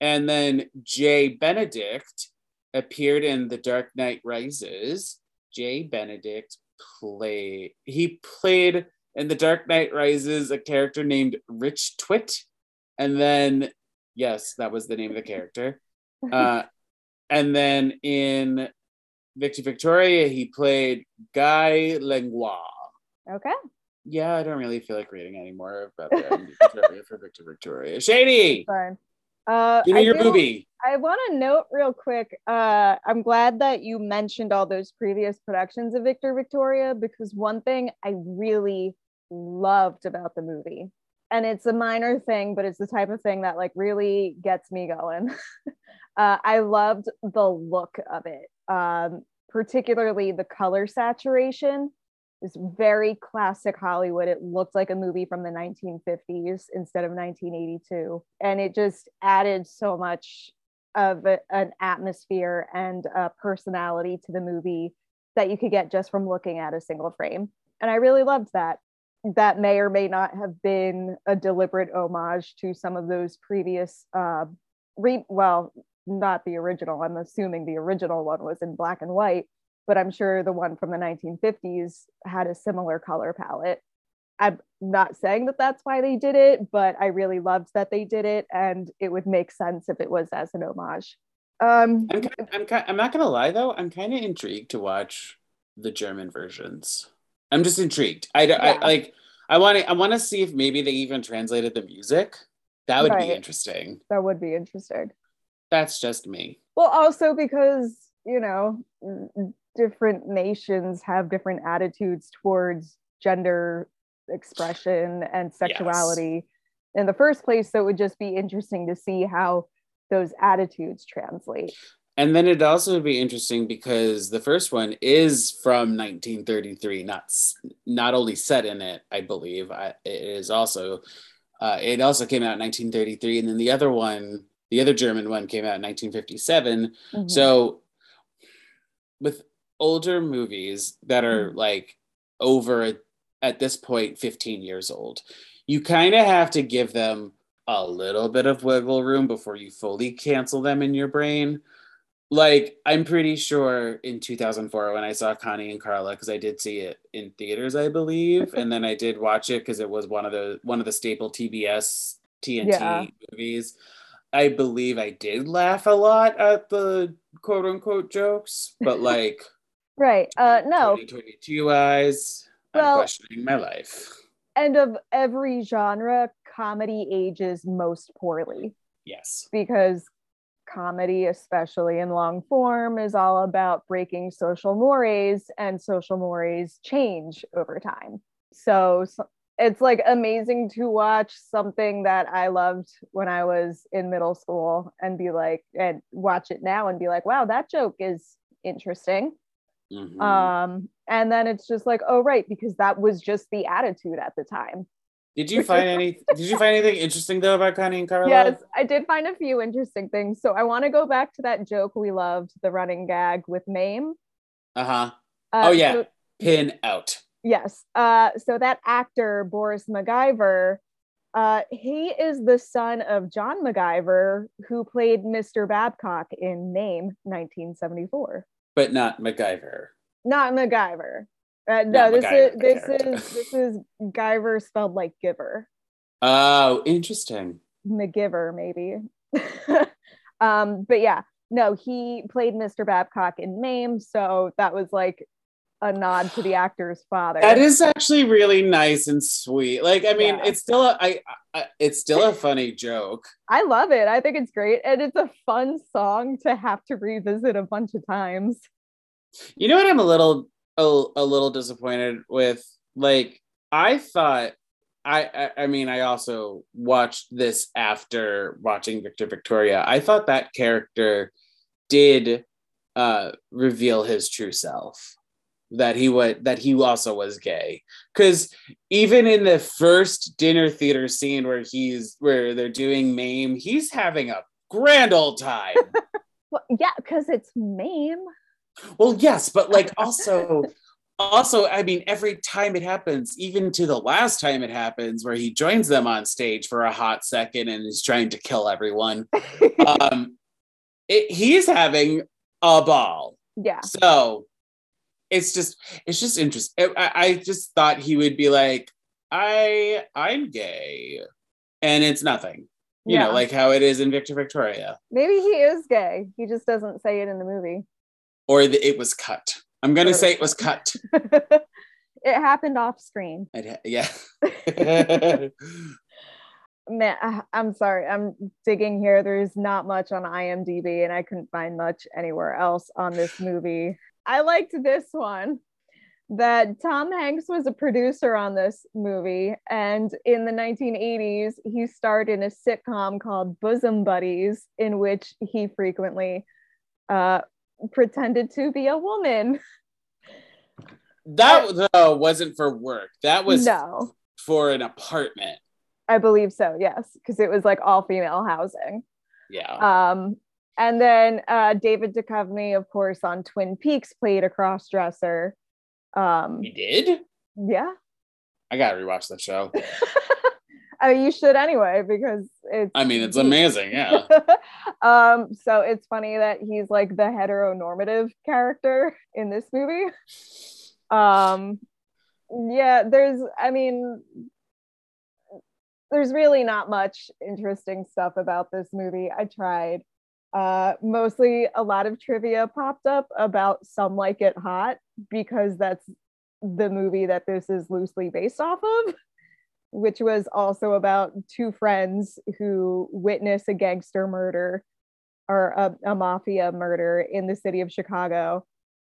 And then Jay Benedict appeared in The Dark Knight Rises. Jay Benedict played, he played in The Dark Knight Rises a character named Rich Twit. And then, yes, that was the name of the character. Uh, and then in Victor Victoria, he played Guy Langlois. Okay. Yeah, I don't really feel like reading anymore about Victoria for Victor Victoria. Shady, Fine. Uh, give me I your do- movie. I want to note real quick. Uh, I'm glad that you mentioned all those previous productions of Victor Victoria because one thing I really loved about the movie, and it's a minor thing, but it's the type of thing that like really gets me going. uh, I loved the look of it, um, particularly the color saturation. It's very classic Hollywood. It looked like a movie from the 1950s instead of 1982. And it just added so much of a- an atmosphere and a personality to the movie that you could get just from looking at a single frame. And I really loved that. That may or may not have been a deliberate homage to some of those previous, uh, re- well, not the original. I'm assuming the original one was in black and white, but I'm sure the one from the 1950s had a similar color palette. I'm not saying that that's why they did it, but I really loved that they did it, and it would make sense if it was as an homage. Um, I'm, ki- I'm, ki- I'm not gonna lie though. I'm kind of intrigued to watch the German versions. I'm just intrigued. I, don't- Yeah. I like. I want to. I want to see if maybe they even translated the music. That would Right. be interesting. that would be interesting. That's just me. Well, also because, you know, different nations have different attitudes towards gender expression and sexuality in the first place. So it would just be interesting to see how those attitudes translate. And then it'd also be interesting because the first one is from 1933, not not only set in it, I believe. I, it is also uh, it also came out in 1933, and then the other one, the other German one, came out in 1957. Mhm. So with older movies that are like over at this point 15 years old, you kind of have to give them a little bit of wiggle room before you fully cancel them in your brain. Like I'm pretty sure in 2004 when I saw Connie and Carla because I did see it in theaters I believe and then I did watch it because it was one of the one of the staple TBS TNT Yeah. movies. I believe I did laugh a lot at the quote unquote jokes, but like right. Uh, no. 2022 eyes, Well- I'm questioning my life. And of every genre, comedy ages most poorly. Yes. because comedy, especially in long form, is all about breaking social mores, and social mores change over time. So, so it's like amazing to watch something that I loved when I was in middle school and be like, and watch it now and be like, wow, that joke is interesting. Mhm. Um, and then it's just like, oh, right, because that was just the attitude at the time. Did you find any? Did you find anything interesting though about Connie and Carla? Yes, I did find a few interesting things. So I want to go back to that joke we loved, the running gag with Mame. Uh huh. Uh, Oh, yeah. so- Pin out. yes. Uh, so that actor Boris MacGyver, uh, he is the son of John MacGyver, who played Mr. Babcock in Name, 1974. but not MacGyver. Not MacGyver. Uh, no, this MacGyver, is this character. is this is Guyver spelled like giver. Oh, interesting. McGiver, maybe. um, but yeah, no, he played Mr. Babcock in Mame, so that was like a nod to the actor's father. That is actually really nice and sweet. Like, I mean, Yeah. it's still a, I, I, it's still a funny joke. I love it. I think it's great, and it's a fun song to have to revisit a bunch of times. You know what? I'm a little, a, a little disappointed with. Like, I thought, I, I, mean, I also watched this after watching Victor Victoria. I thought that character did uh, reveal his true self. That he was, that he also was gay. Because even in the first dinner theater scene where he's, where they're doing Mame, he's having a grand old time. Well, yeah, because it's Mame. Well, yes, but like also, also, I mean, every time it happens, even to the last time it happens, where he joins them on stage for a hot second and is trying to kill everyone, um, it, he's having a ball. yeah, So it's just, it's just interesting. I, I just thought he would be like, I, I'm gay, and it's nothing. You yeah. know, like how it is in Victor Victoria, maybe he is gay. He just doesn't say it in the movie. Or the, it was cut. I'm gonna say it was cut. it happened off screen. Ha- yeah. Man, I- I'm sorry. I'm digging here. There's not much on IMDb, and I couldn't find much anywhere else on this movie. I liked this one that Tom Hanks was a producer on this movie, and in the 1980s, he starred in a sitcom called Bosom Buddies, in which he frequently uh, pretended to be a woman. that though wasn't for work. That was no, for an apartment. I believe so. Yes, because it was like all female housing. Yeah. Um, and then uh, David Duchovny, of course, on Twin Peaks played a cross dresser. Um, he did? yeah, I gotta rewatch that show. I mean, you should anyway because it's. I mean, it's amazing, yeah. um, so it's funny that he's like the heteronormative character in this movie. Um, yeah, there's. I mean, there's really not much interesting stuff about this movie. I tried. Uh, mostly a lot of trivia popped up about Some Like It Hot because that's the movie that this is loosely based off of, which was also about two friends who witness a gangster murder or a, a mafia murder in the city of Chicago.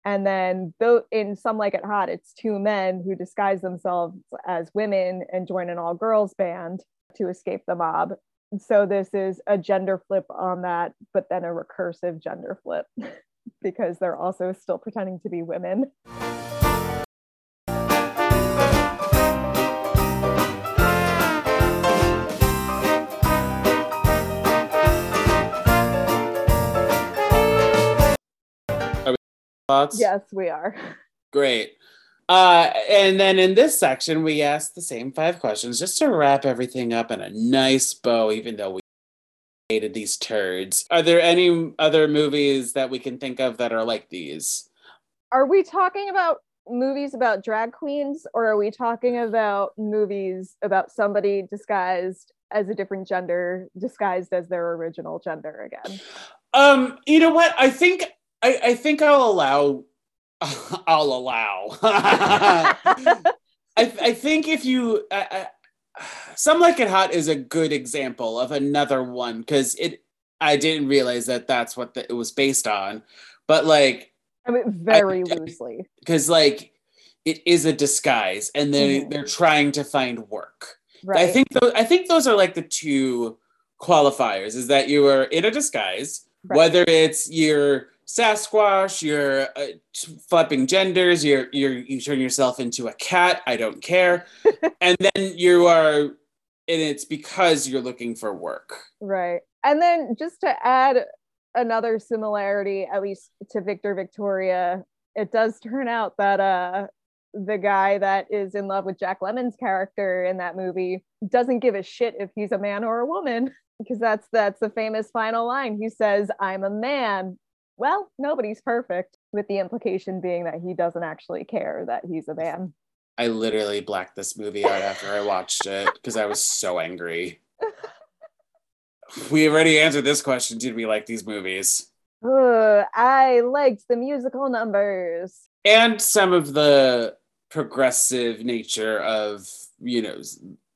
And then though in Some Like It Hot, it's two men who disguise themselves as women and join an all girls band to escape the mob. So this is a gender flip on that, but then a recursive gender flip because they're also still pretending to be women. Thoughts? Yes, we are. Great. Uh, and then in this section, we ask the same five questions just to wrap everything up in a nice bow, even though we hated these turds. Are there any other movies that we can think of that are like these? Are we talking about movies about drag queens or are we talking about movies about somebody disguised as a different gender, disguised as their original gender again? Um, you know what? I think I, I think I'll allow I'll allow. I, I think if you, I, I, some like it hot is a good example of another one because it. I didn't realize that that's what the, it was based on, but like I mean, very loosely. because like it is a disguise, and they Mhm. they're trying to find work. Right. I think those, I think those are like the two qualifiers: is that you are in a disguise, Right. whether it's your Sasquatch, you're uh, flipping genders, you're you're you turn yourself into a cat. I don't care, and then you are, and it's because you're looking for work. Right. And then just to add another similarity, at least to Victor Victoria, it does turn out that uh the guy that is in love with Jack Lemon's character in that movie doesn't give a shit if he's a man or a woman because that's that's the famous final line. He says, "I'm a man." Well, nobody's perfect, with the implication being that he doesn't actually care that he's a man. I literally blacked this movie out after I watched it because I was so angry. We already answered this question. Did we like these movies? Ugh, I liked the musical numbers. and some of the progressive nature of you know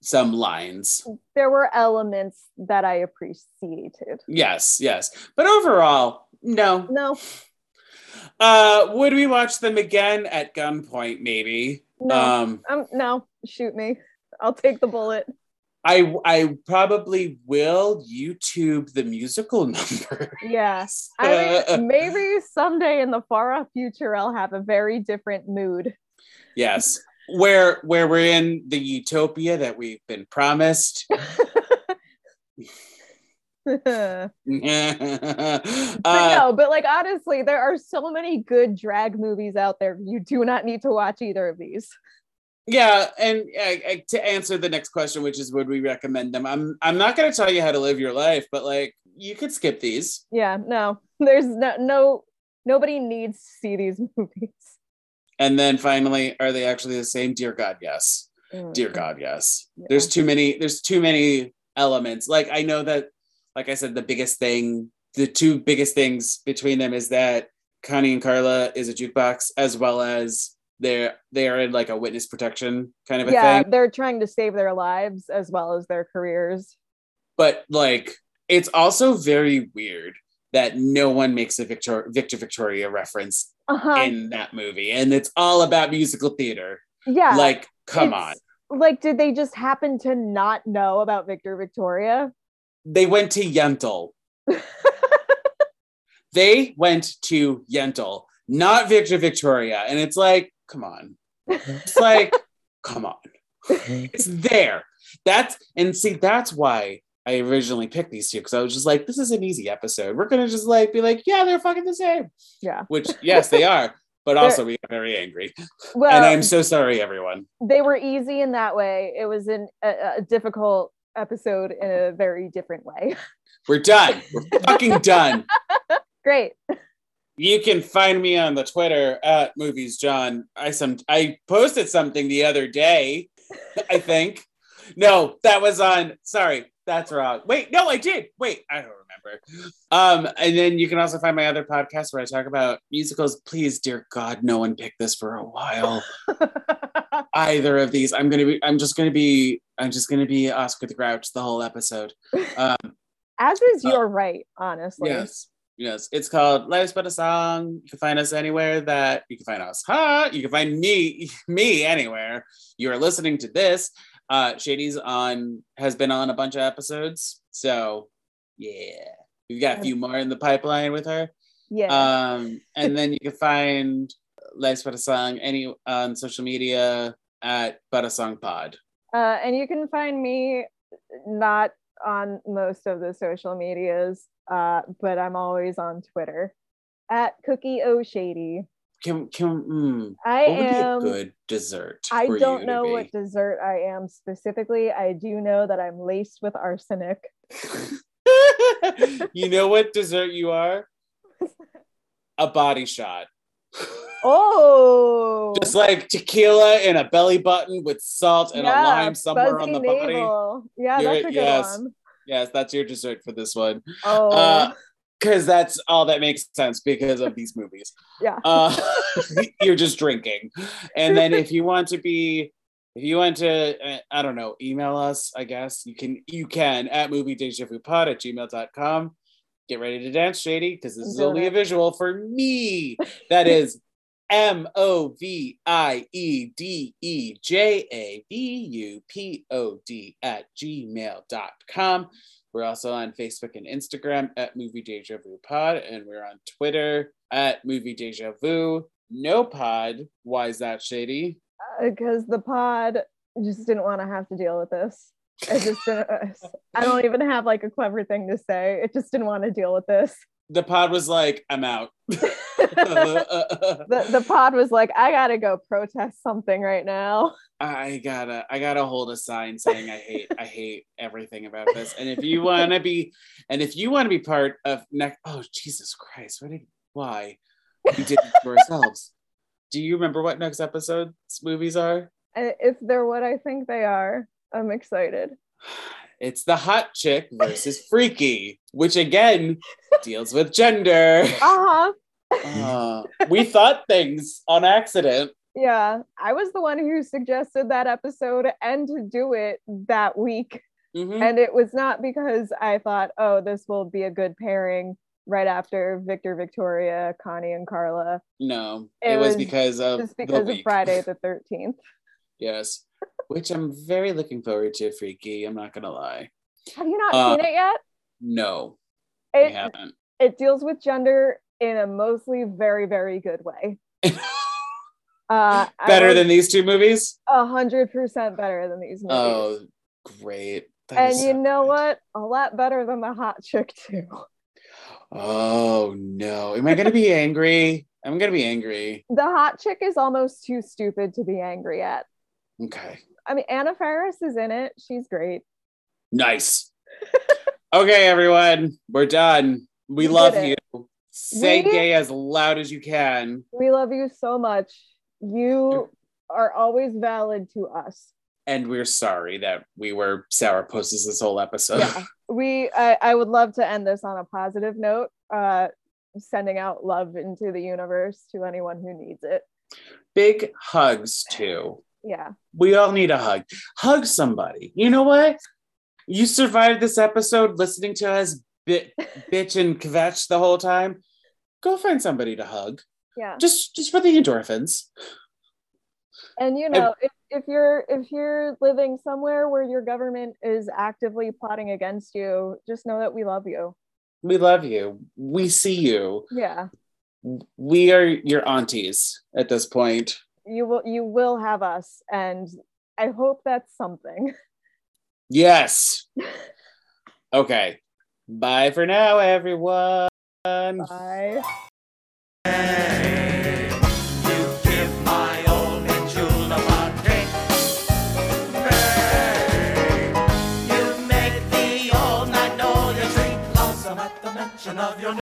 some lines there were elements that I appreciated. yes yes but overall no No, uh would we watch them again at gunpoint maybe no, um um, no, shoot me. I'll take the bullet. i i probably will youtube the musical number Yeah. I mean, maybe someday in the far off future, I'll have a very different mood. yes where where we're in the utopia that we've been promised but uh, no, but like honestly, there are so many good drag movies out there. You do not need to watch either of these. Yeah, and uh, uh, to answer the next question, which is would we recommend them? I'm I'm not going to tell you how to live your life, but like you could skip these. Yeah, no, there's no no nobody needs to see these movies. And then finally, are they actually the same? Dear God, yes. Dear God, yes. There's too many. There's too many elements. Like I know that, like I said, the biggest thing, the two biggest things between them is that Connie and Carla is a jukebox, as well as they're they are in like a witness protection kind of a thing. yeah, thing. they're trying to save their lives as well as their careers. but like it's also very weird that no one makes a Victor Victor Victoria reference Uh-huh. in that movie, and it's all about musical theater. yeah. like, come on, Like, did they just happen to not know about Victor Victoria? They went to Yentl. They went to Yentl, not Victor Victoria, and it's like, come on, it's like, come on, it's there. That's and see, that's why I originally picked these two because I was just like, this is an easy episode. We're gonna just like be like, yeah, they're fucking the same. Yeah. Which yes, they are, but also we got very angry. Well, and I'm so sorry, everyone. they were easy in that way. It was an, a, a difficult episode in a very different way. We're done. We're fucking done. Great. You can find me on the Twitter at Movies John. I some I posted something the other day, I think. No, that was on sorry. That's wrong. Wait, no, I did. Wait, I don't remember. Um, and then you can also find my other podcast where I talk about musicals. Please, dear God, no one picked this for a while. Either of these. I'm gonna be. I'm just gonna be. I'm just gonna be Oscar the Grouch the whole episode. Um, As is Uh, your right, honestly. yes, yes. It's called Life's But a Song. You can find us anywhere that you can find us. Huh? You can find me, me anywhere. You are listening to this. Uh, Shady's on has been on a bunch of episodes. So yeah, we've got a few more in the pipeline with her. Yeah. Um, and then you can find A Song any on social media at But a Song Pod. Uh, and you can find me not on most of the social medias, uh, but I'm always on Twitter at Cookie O Shady. Can can mm, I what would be a am. good dessert? I don't know what dessert I am specifically. I do know that I'm laced with arsenic. you know what dessert you are? A body shot. Oh, Just like tequila in a belly button with salt and a lime somewhere on the body. Yeah, You're- that's a good yes. one. Yes, that's your dessert for this one. Oh, Uh, Because that's all that makes sense because of these movies. yeah. Uh, you're just drinking. And then if you want to be, if you want to, uh, I don't know, email us, I guess you can, you can at movie pod at gmail.com. Get ready to dance, Shady, because this is only a visual for me. That is M O V I E D E J A V U P O D at gmail.com. We're also on Facebook and Instagram at Movie Deja Vu Pod, and we're on Twitter at Movie Deja Vu. No pod. Why is that shady? Uh, because the pod just didn't want to have to deal with this. I just didn't, I don't even have like a clever thing to say. It just didn't want to deal with this. The pod was like, I'm out. The, the pod was like, I gotta go protest something right now. I gotta I gotta hold a sign saying I hate I hate everything about this. And if you wanna be and if you wanna be part of next oh Jesus Christ, what did why? We did it to ourselves. Do you remember what next episode's movies are? If they're what I think they are, I'm excited. It's the hot chick versus freaky, which again deals with gender. Uh-huh. Uh, we thought things on accident. Yeah. I was the one who suggested that episode and to do it that week. Mhm. And it was not because I thought, oh, this will be a good pairing right after Victor, Victoria, Connie, and Carla. No, It it, was, was because of Just because of. Friday the 13th. Yes, which I'm very looking forward to. Freaky, I'm not gonna lie. Have you not Uh, seen it yet? No, I It, haven't. it deals with gender in a mostly very, very good way. Uh, Better was than these two movies. a hundred percent better than these movies. Oh, great! That and you so know good. what? A lot better than the hot chick too. Oh no! Am I gonna be angry? I'm gonna be angry. The hot chick is almost too stupid to be angry at. Okay, I mean, Anna Faris is in it. She's great. nice. okay, everyone, we're done. We We love you. Say We- gay as loud as you can. We love you so much. You are always valid to us. And we're sorry that we were sourpusses this whole episode. Yeah. We I, I would love to end this on a positive note. Uh sending out love into the universe to anyone who needs it. Big hugs too. Yeah. We all need a hug. Hug somebody. You know what? You survived this episode listening to us bit, bitch and kvetch the whole time. Go find somebody to hug. Yeah. Just just for the endorphins. And you know, if, if you're if you're living somewhere where your government is actively plotting against you, just know that we love you. We love you. We see you. Yeah. We are your aunties at this point. You will you will have us and I hope that's something. Yes. Okay. Bye for now, everyone. Bye. You give my old man julep a kick. Babe, you make the old night know you drink lonesome at the mention of your name.